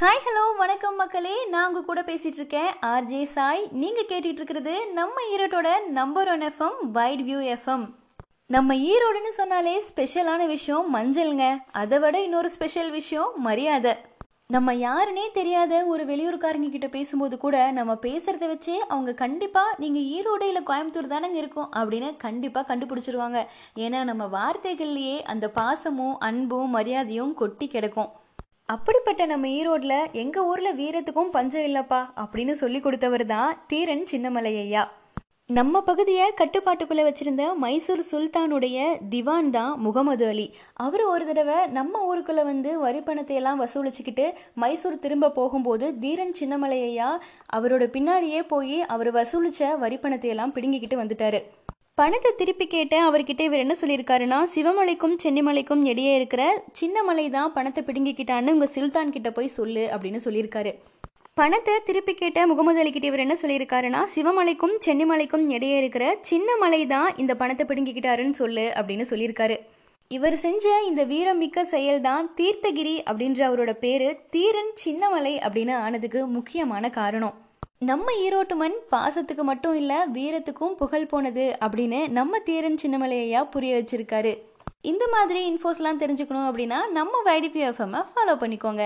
Hi hello வணக்கம் மக்களே. நான் உங்கள் கூட பேசிகிட்டு இருக்கேன். ஆர்ஜே சாய். நீங்கள் கேட்டுட்டு இருக்கிறது நம்ம ஈரோட்டோட number one FM White View FM நம்ம ஈரோடுன்னு சொன்னாலே ஸ்பெஷலான விஷயம் மஞ்சள்ங்க. அதை விட இன்னொரு ஸ்பெஷல் விஷயம் மரியாதை. நம்ம யாருனே தெரியாத ஒரு வெளியூர்காரங்க கிட்ட பேசும்போது கூட நம்ம பேசுறத வச்சே அவங்க கண்டிப்பா நீங்க ஈரோடு இல்ல கோயம்புத்தூர் தானங்க இருக்கும் அப்படின்னு கண்டிப்பா கண்டுபிடிச்சிருவாங்க. ஏன்னா நம்ம வார்த்தைகள்லயே அந்த பாசமும் அன்பும் மரியாதையும் கொட்டி கிடக்கும். அப்படிப்பட்ட நம்ம ஈரோட்ல எங்க ஊர்ல வீரத்துக்கும் பஞ்சம் இல்லப்பா அப்படின்னு சொல்லி கொடுத்தவர் தான் தீரன் சின்னமலை ஐயா. நம்ம பகுதியை கட்டுப்பாட்டுக்குள்ளே வச்சிருந்த மைசூர் சுல்தானுடைய திவான் தான் முகமது அலி. அவர் ஒரு தடவை நம்ம ஊருக்குள்ளே வந்து வரி பணத்தை எல்லாம் வசூலிச்சுக்கிட்டு மைசூர் திரும்ப போகும்போது தீரன் சின்னமலையா அவரோட பின்னாடியே போய் அவர் வசூலிச்ச வரி பணத்தை எல்லாம் பிடுங்கிக்கிட்டு வந்துட்டாரு. பணத்தை திருப்பி கேட்ட அவர்கிட்ட இவர் என்ன சொல்லியிருக்காருன்னா சிவமலைக்கும் சென்னிமலைக்கும் இடையே இருக்கிற சின்ன மலை தான் பணத்தை பிடுங்கிக்கிட்டான்னு உங்க சுல்தான் கிட்ட போய் சொல்லு அப்படின்னு சொல்லியிருக்காரு. பணத்தை திருப்பி கேட்ட முகமது அலி கிட்ட இவர் என்ன சொல்லியிருக்காருன்னா சிவமலைக்கும் சென்னிமலைக்கும் இடையே இருக்கிற சின்ன மலை தான் இந்த பணத்தை பிடுங்கிக்கிட்டாருன்னு சொல்லு அப்படின்னு சொல்லியிருக்காரு. இவர் செஞ்ச இந்த வீரமிக்க செயல் தான் தீர்த்தகிரி அப்படின்ற அவரோட பேரு தீரன் சின்னமலை அப்படின்னு ஆனதுக்கு முக்கியமான காரணம். நம்ம ஈரோட்டு மண் பாசத்துக்கு மட்டும் இல்லை வீரத்துக்கும் புகழ் போனது அப்படின்னு நம்ம தீரன் சின்னமலையா புரிய வச்சிருக்காரு. இந்த மாதிரி இன்ஃபோஸ்லாம் தெரிஞ்சுக்கணும் அப்படின்னா நம்ம வைடிஃபி எஃப்எம்மை ஃபாலோ பண்ணிக்கோங்க.